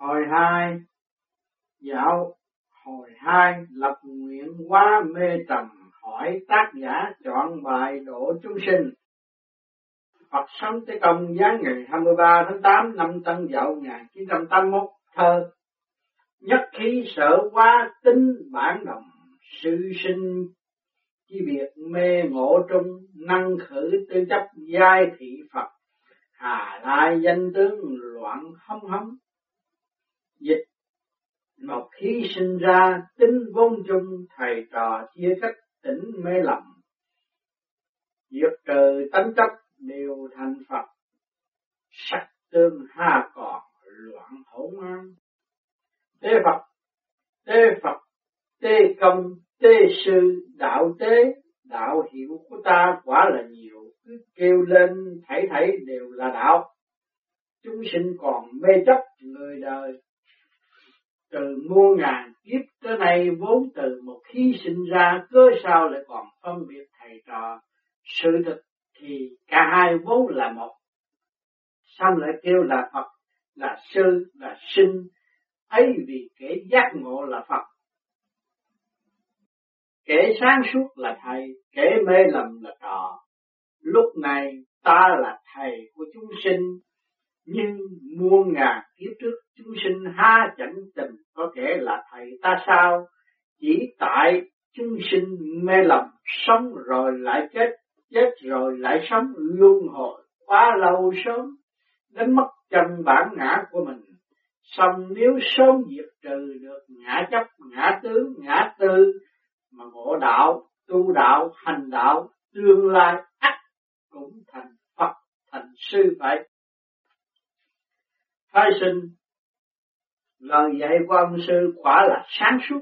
Hồi hai, dạo hồi hai lập nguyện quá mê trầm hỏi tác giả chọn bài độ chúng sinh. Phật sống tới công giáng ngày 23 tháng 8 năm Tân Dậu 1981 thơ. Nhất khí sở quá tính bản đồng sự sinh chi biệt mê ngộ trung năng khử tư chấp giai thị Phật hà lai danh tướng loạn hống hống dịch. Một khi sinh ra, tính vốn chung, thầy trò chia cách tỉnh mê lầm. Diệt trừ tánh chấp đều thành Phật. Sắc tương ha còn, loạn hỗn an tế Phật tế Phật, tế công, tế sư, đạo tế. Đạo hiệu của ta quả là nhiều, cứ kêu lên, thảy thảy đều là đạo. Chúng sinh còn mê chấp người đời từ muôn ngàn kiếp tới nay vốn từ một khi sinh ra cơ sao lại còn phân biệt thầy trò? Sự thực thì cả hai vốn là một. Xong lại kêu là Phật, là sư, là sinh. Ấy vì kẻ giác ngộ là Phật. Kẻ sáng suốt là thầy, kẻ mê lầm là trò. Lúc này ta là thầy của chúng sinh nhưng muôn ngàn kiếp trước, chúng sinh ha chẳng tình. Có kẻ là thầy ta sao? Chỉ tại chúng sinh mê lầm, sống rồi lại chết. Chết rồi lại sống luân hồi, quá lâu sớm. Đến mất chân bản ngã của mình. Xong nếu sớm diệt trừ được ngã chấp, ngã tướng ngã tư, mà ngộ đạo, tu đạo, hành đạo, tương lai ắt cũng thành Phật, thành sư vậy phái sinh. Lời dạy của ông sư quả là sáng suốt.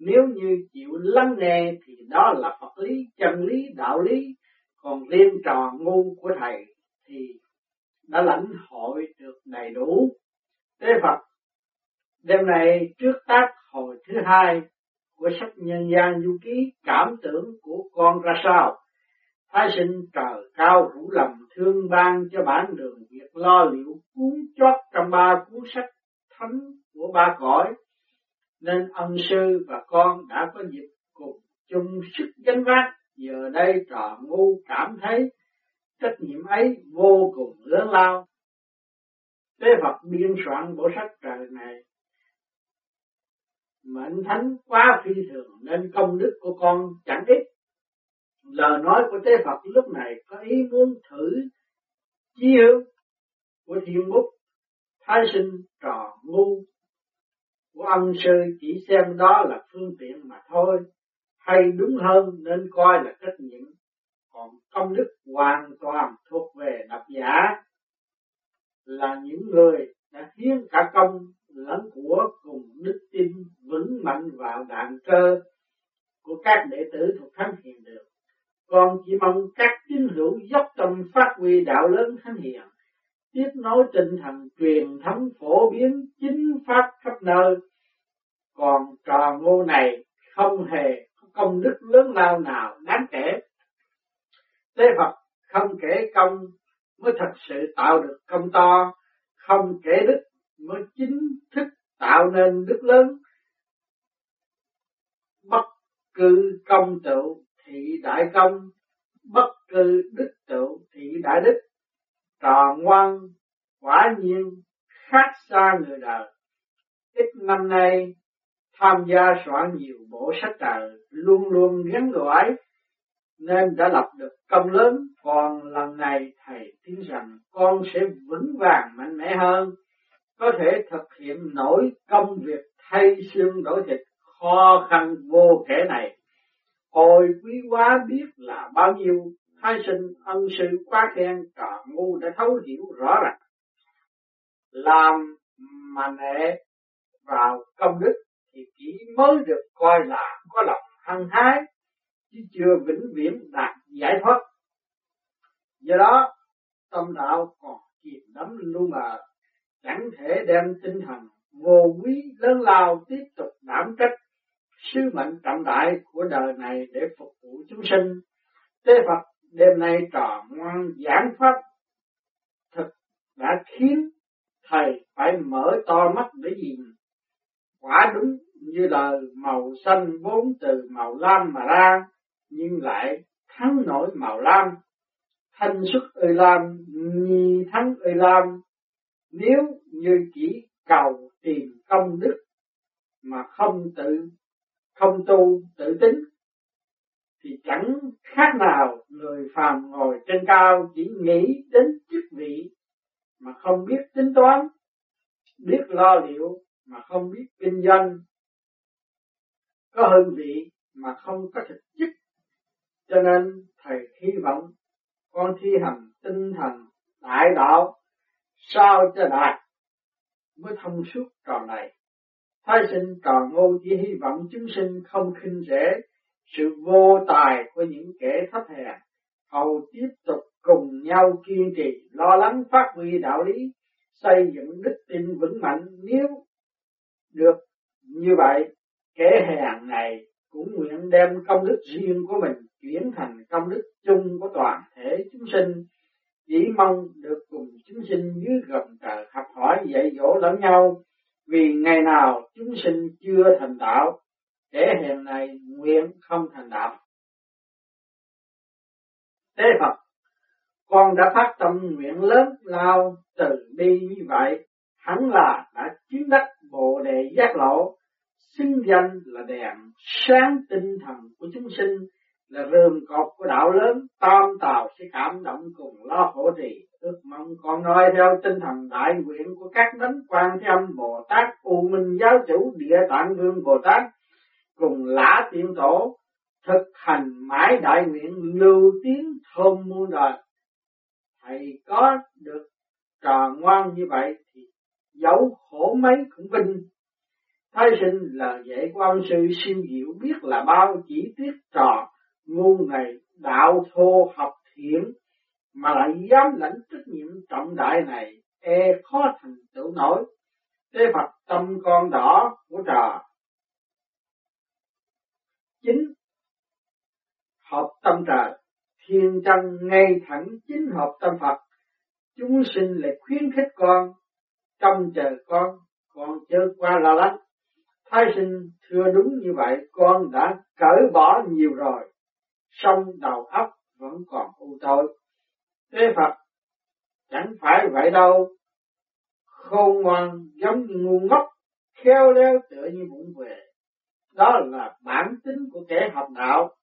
Nếu như chịu lắng nghe thì đó là Phật lý, chân lý, đạo lý. Còn liên trò ngu của thầy thì đã lãnh hội được đầy đủ. Thế Phật, đêm này trước tác hồi thứ hai của sách nhân gian du ký, cảm tưởng của con ra sao? Thái sinh trời cao rủ lầm thương ban cho bản đường việc lo liệu cuốn chót trong ba cuốn sách thánh của ba cõi, nên ân sư và con đã có dịp cùng chung sức gánh vác. Giờ đây trò ngu cảm thấy trách nhiệm ấy vô cùng lớn lao. Tế Phật biên soạn bộ sách trời này mệnh thánh quá phi thường nên công đức của con chẳng ít lời nói của Tế Phật lúc này có ý muốn thử chí hướng của thiên bút thái sinh trò ngu. Của ông sư chỉ xem đó là phương tiện mà thôi, hay đúng hơn nên coi là trách nhiệm. Còn công đức hoàn toàn thuộc về độc giả, là những người đã hiến cả công lẫn của cùng đức tin vững mạnh vào đạn cơ của các đệ tử thuộc con chỉ mong các tín hữu dốc tâm phát huy đạo lớn thánh hiền, tiếp nối tinh thần truyền thống phổ biến chính pháp khắp nơi. Còn trò ngô này không hề có công đức lớn lao nào đáng kể. Tế Phật không kể công mới thật sự tạo được công to, không kể đức mới chính thức tạo nên đức lớn. Bất cứ công tựu thị đại công, bất cứ đức tựu, thị đại đức tròn ngoan, quả nhiên, khác xa người đời. Ít năm nay, tham gia soạn nhiều bộ sách trời luôn luôn gắn gọi nên đã lập được công lớn. Còn lần này, thầy tin rằng con sẽ vững vàng mạnh mẽ hơn, có thể thực hiện nổi công việc thay xương đổi thịt khó khăn vô kể này. Hồi quý quá biết là bao nhiêu thái sinh ân sư quá khen cả ngu đã thấu hiểu rõ ràng. Làm mà nệ vào công đức thì chỉ mới được coi là có lòng hăng hái, chứ chưa vĩnh viễn đạt giải thoát. Do đó, tâm đạo còn chìm đắm lu mờ, chẳng thể đem tinh thần vô quý lớn lao tiếp tục đảm trách sứ mệnh trọng đại của đời này để phục vụ chúng sinh. Tế Phật đêm nay trò ngoan giảng pháp, thực đã khiến thầy phải mở to mắt để nhìn quả đúng như lời màu xanh vốn từ màu lam mà ra, nhưng lại thắng nổi màu lam thanh xuất ơi lam, nhi thắng ơi lam, nếu như chỉ cầu tìm công đức mà không tự không tu tự tính, thì chẳng khác nào người phàm ngồi trên cao chỉ nghĩ đến chức vị mà không biết tính toán, biết lo liệu mà không biết kinh doanh. Có hương vị mà không có thực chất, cho nên thầy hy vọng con thi hành tinh thần đại đạo sao cho đạt mới thông suốt tròn này thái sinh toàn ngôn chỉ hy vọng chúng sinh không khinh rẻ sự vô tài của những kẻ thấp hèn hầu tiếp tục cùng nhau kiên trì, lo lắng phát huy đạo lý, xây dựng đức tin vững mạnh. Nếu được như vậy, kẻ hèn này cũng nguyện đem công đức riêng của mình chuyển thành công đức chung của toàn thể chúng sinh. Chỉ mong được cùng chúng sinh dưới gầm trời học hỏi dạy dỗ lẫn nhau vì ngày nào chúng sinh chưa thành đạo để hiện này nguyện không thành đạo. Tế Phật, con đã phát tâm nguyện lớn lao từ bi như vậy, hẳn là đã chứng đắc bồ đề giác lộ. Xưng danh là đèn sáng tinh thần của chúng sinh, là rơm cột của đạo lớn, tam tào sẽ cảm động cùng lo khổ trì ước mong con nói theo tinh thần đại nguyện của các đấng quan thế âm bồ tát, u minh giáo chủ, địa tạng vương bồ tát, cùng lã tiên tổ thực hành mãi đại nguyện lưu tiếng thơm muôn đời. Thầy có được trò ngoan như vậy thì dẫu khổ mấy cũng vinh. Thái sinh là dạy quan sư siêu diệu biết là bao chỉ tiết trò, ngu này đạo thô học thiện mà lại dám lãnh trách nhiệm trọng đại này e khó thành tựu nổi. Thế Phật tâm con đỏ của trò chính hợp tâm trời thiên chân ngay thẳng chính hợp tâm Phật. Chúng sinh lại khuyến khích con, trông chờ con con chớ qua lo lắng. Thái sinh thưa đúng như vậy, con đã cởi bỏ nhiều rồi. Song đầu óc vẫn còn u tối thế Phật, chẳng phải vậy đâu. Khôn ngoan giống như ngu ngốc, khéo léo tựa như bụng về. Đó là bản tính của kẻ học đạo.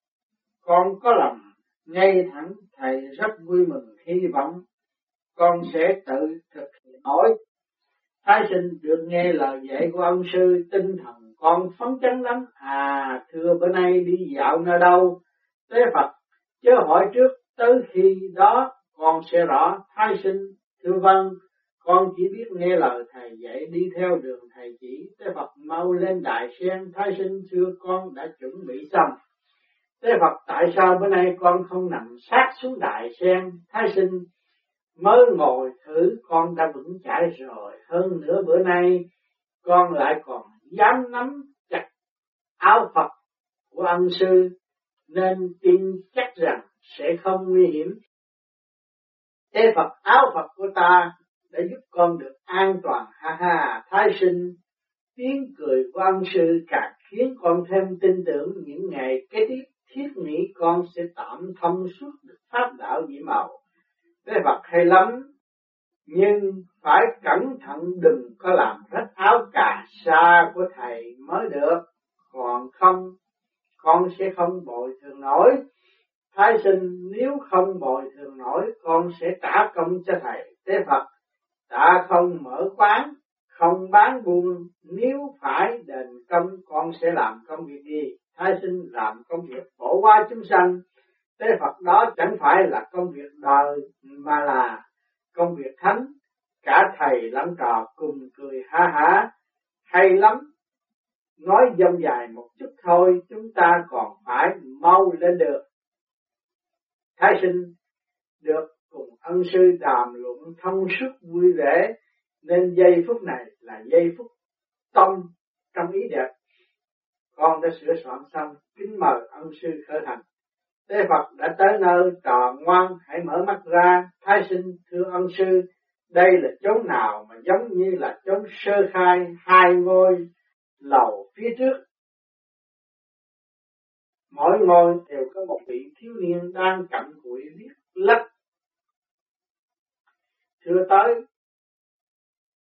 Con có lòng ngay thẳng, thầy rất vui mừng, hy vọng con sẽ tự thực hiện nổi. Thái sinh được nghe lời dạy của ông sư, tinh thần con phấn chấn lắm. À thưa bữa nay đi dạo nơi đâu? Thế phật, chớ hỏi trước, tới khi đó con sẽ rõ thái sinh, thưa vâng con chỉ biết nghe lời thầy dạy đi theo đường thầy chỉ. Tế phật mau lên đại sen, thái sinh, xưa con đã chuẩn bị xong. Tế phật tại sao bữa nay con không nằm sát xuống đại sen? Thái sinh mới ngồi thử con đã vững chãi rồi. Hơn nữa bữa nay con lại còn dám nắm chặt áo Phật của ân sư, nên tin chắc rằng sẽ không nguy hiểm. Thế Phật áo Phật của ta đã giúp con được an toàn ha ha thái sinh. Tiếng cười của ân sư càng khiến con thêm tin tưởng những ngày kế tiếp thiết nghĩ con sẽ tạm thông suốt được pháp đạo dị màu. Thế Phật hay lắm, nhưng phải cẩn thận đừng có làm rách áo cà sa của thầy mới được. Còn không con sẽ không bồi thường nổi. Thái sinh nếu không bồi con sẽ trả công cho thầy. Tế phật, đã không mở quán, không bán buôn, nếu phải đền công, con sẽ làm công việc gì? Thái sinh làm công việc phổ qua chúng sanh. Tế phật đó chẳng phải là công việc đời, mà là công việc thánh. Cả thầy lẫn trò cùng cười ha hả. Hay lắm. Nói dông dài một chút thôi, chúng ta còn phải mau lên được. Thái sinh, được cùng ân sư đàm luận thông suốt vui vẻ, nên giây phút này là giây phút tâm trong ý đẹp con đã sửa soạn xong, kính mời ân sư khởi hành Tế Phật đã tới nơi trò ngoan, hãy mở mắt ra, thái sinh, thưa ân sư, đây là chốn nào mà giống như là chốn sơ khai hai ngôi lầu phía trước. Mỗi ngôi đều có một vị thiếu niên đang cặm cụi viết lách. Thưa tới,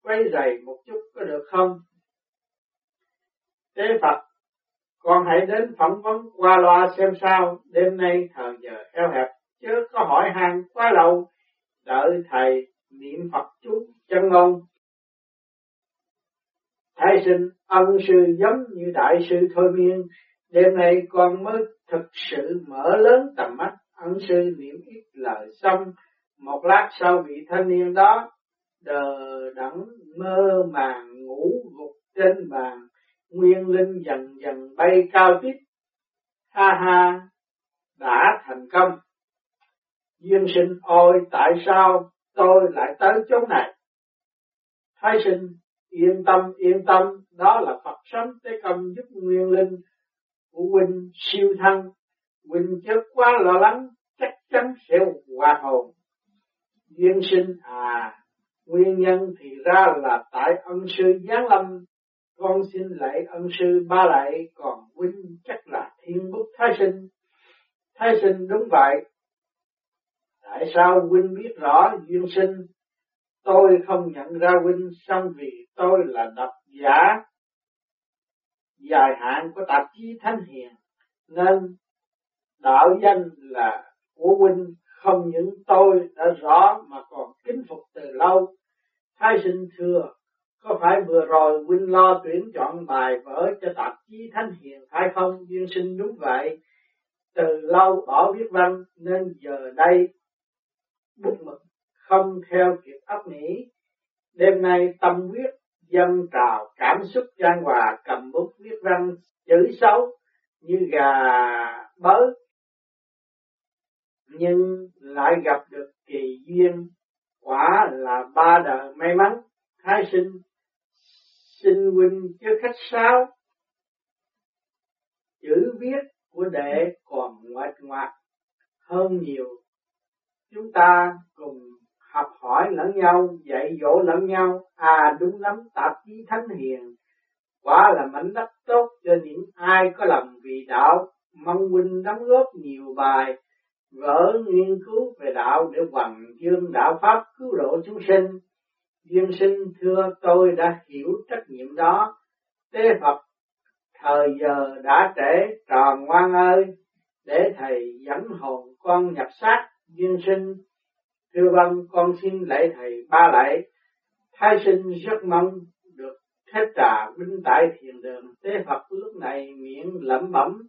quay giày một chút có được không? Tế Phật, con hãy đến phỏng vấn qua loa xem sao, đêm nay thời giờ eo hẹp, chứ có hỏi han quá lâu, đợi thầy niệm Phật chú chân ngôn. Thái sinh ân sư giống như đại sư thôi miên, đêm nay con mới thực sự mở lớn tầm mắt, ân sư niệm ít lời xong, một lát sau vị thanh niên đó đờ đẫn mơ màng ngủ gục trên bàn, nguyên linh dần dần bay cao tiếp. Ha ha, đã thành công. Duyên sinh ôi tại sao tôi lại tới chỗ này. Thái sinh, yên tâm, yên tâm, đó là Phật sống tế công giúp nguyên linh của huynh siêu thân. Huynh chớ quá lo lắng, chắc chắn sẽ hòa hồn. Duyên sinh. À, nguyên nhân thì ra là tại ân sư Giáng Lâm, con xin lạy ân sư ba lạy, còn huynh chắc là thiên bút thái sinh. Thái sinh đúng vậy, Tại sao huynh biết rõ duyên sinh? Tôi không nhận ra huynh xong vì tôi là độc giả. Dài hạn của tạp chí Thánh Hiền, nên đạo danh là của huynh không những tôi đã rõ mà còn kính phục từ lâu. Thái sinh thưa, có phải vừa rồi huynh lo tuyển chọn bài vở cho tạp chí Thánh Hiền phải không? Duyên sinh đúng vậy. Từ lâu bỏ viết văn nên giờ đây bút mực không theo kịp ấp nghĩ đêm nay tâm huyết dân trào cảm xúc trang hòa cầm bút viết văn chữ xấu như gà bớ nhưng lại gặp được kỳ duyên quả là ba đời may mắn thái sinh sinh huynh chứ khách sao? chữ viết của đệ còn ngoạch ngoạc hơn nhiều chúng ta cùng học hỏi lẫn nhau, dạy dỗ lẫn nhau. À đúng lắm, tạp chí thánh hiền, quả là mảnh đất tốt cho những ai có lòng vì đạo. Mong huynh đóng góp nhiều bài, vỡ nghiên cứu về đạo để hoằng dương đạo pháp cứu độ chúng sinh. Duyên sinh thưa tôi đã hiểu trách nhiệm đó. Tế Phật, thời giờ đã trễ, tròn ngoan ơi, để thầy dẫn hồn con nhập xác duyên sinh thưa vâng con xin lễ thầy ba lễ thái sinh rất mong được hết trà vinh tại thiền đường tế phật lúc này miệng lẩm bẩm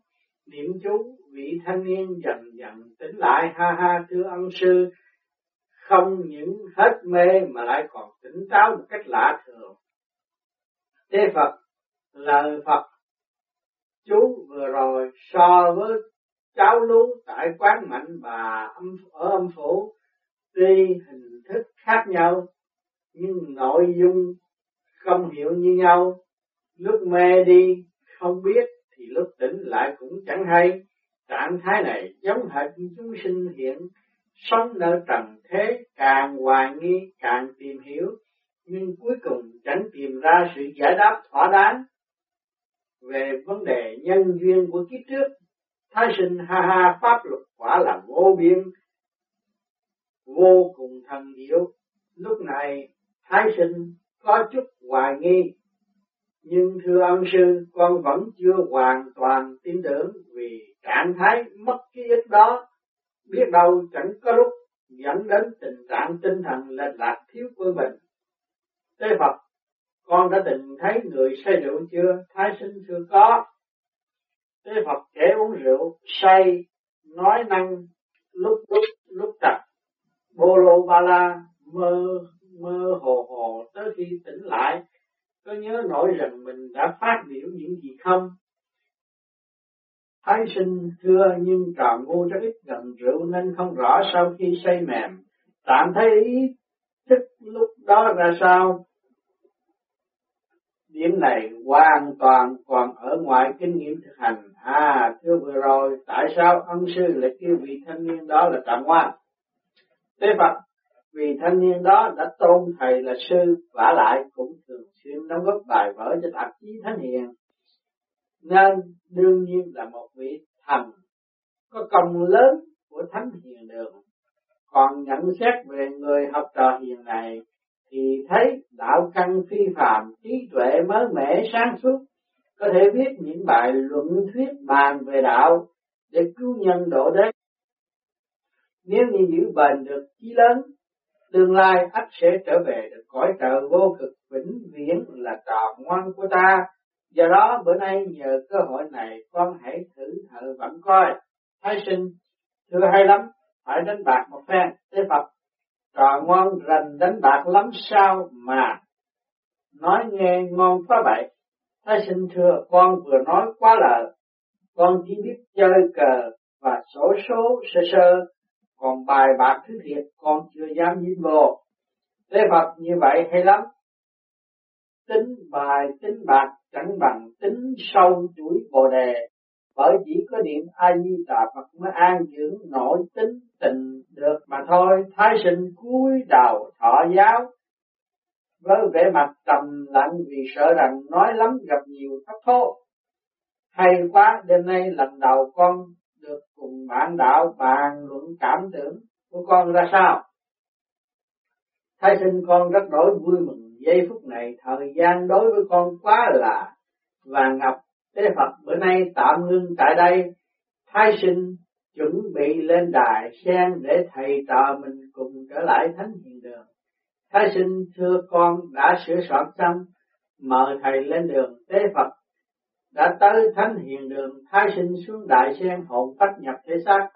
niệm chú, vị thanh niên dần dần tỉnh lại. Ha ha, thưa ân sư, không những hết mê mà lại còn tỉnh táo một cách lạ thường. Tế phật, lời phật, chú vừa rồi so với cháu lú tại quán mạnh bà âm, ở âm phủ, tuy hình thức khác nhau, nhưng nội dung không hiểu như nhau. Lúc mê đi, không biết thì lúc tỉnh lại cũng chẳng hay. Trạng thái này giống hệt như chúng sinh hiện sống nơi trần thế càng hoài nghi càng tìm hiểu. Nhưng cuối cùng chẳng tìm ra sự giải đáp thỏa đáng. Về vấn đề nhân duyên của kiếp trước Thái sinh ha ha pháp luật quả là vô biên, vô cùng thần diệu. Lúc này Thái sinh có chút hoài nghi, nhưng thưa ân sư con vẫn chưa hoàn toàn tin tưởng vì trạng thái mất ký ức đó, biết đâu chẳng có lúc dẫn đến tình trạng tinh thần lệch lạc thiếu quân bình. Tế Phật, con đã từng thấy người say rượu chưa? Thái sinh chưa có. Tế Phật kể uống rượu, say, nói năng, lúc lúc lúc trật, bô lô ba la, mơ mơ hồ hồ tới khi tỉnh lại, có nhớ nổi rằng mình đã phát biểu những gì không? Thái sinh thưa nhưng tròn ngu rất ít gần rượu nên không rõ sau khi say mềm, tạm thấy ý thức lúc đó ra sao. Điểm này hoàn toàn còn ở ngoài kinh nghiệm thực hành À, thưa vừa rồi, tại sao ân sư lại kêu vị thanh niên đó là tạm hoa? Thế Phật, vì thanh niên đó đã tôn thầy là sư vả lại cũng thường xuyên đóng góp bài vở cho tạp chí thánh hiền. Nên đương nhiên là một vị thần có công lớn của thánh hiền đường còn nhận xét về người học trò hiền này thì thấy đạo căn phi phàm, trí tuệ mới mẻ, sáng suốt. Có thể viết những bài luận thuyết bàn về đạo để cứu nhân độ đế. Nếu như giữ bền được chí lớn tương lai ắt sẽ trở về được cõi trời vô cực vĩnh viễn là trò ngoan của ta. Do đó, bữa nay nhờ cơ hội này, con hãy thử thợ vẫn coi. Thái sinh, thưa hay lắm, phải đánh bạc một phen. Tế phật, trò ngon rành đánh bạc lắm sao mà? Nói nghe ngon quá vậy. Thái sinh thưa, con vừa nói quá lời. Con chỉ biết chơi cờ và sổ số sơ sơ còn bài bạc thứ thiệt con chưa dám dính vô. Thế Phật như vậy hay lắm. Tính bài, tính bạc chẳng bằng tính sâu chuỗi bồ đề. Bởi chỉ có niệm a di đà phật mới an dưỡng nội tính tình được mà thôi. Thái sinh cúi đầu thọ giáo. Với vẻ mặt trầm lặng vì sợ rằng nói lắm gặp nhiều thất thố. Hay quá, đêm nay lần đầu con được cùng bạn đạo bàn luận cảm tưởng của con ra sao thái sinh con rất đổi vui mừng giây phút này thời gian đối với con quá là và ngập Thế Phật bữa nay tạm ngưng tại đây, thái sinh chuẩn bị lên đài sen để thầy trò mình cùng trở lại thánh hiện đường. Thái sinh thưa con đã sửa soạn xong, mời thầy lên đường tế Phật. Đã tới thánh hiền đường, thái sinh xuống đại sen hồn phách nhập thể xác,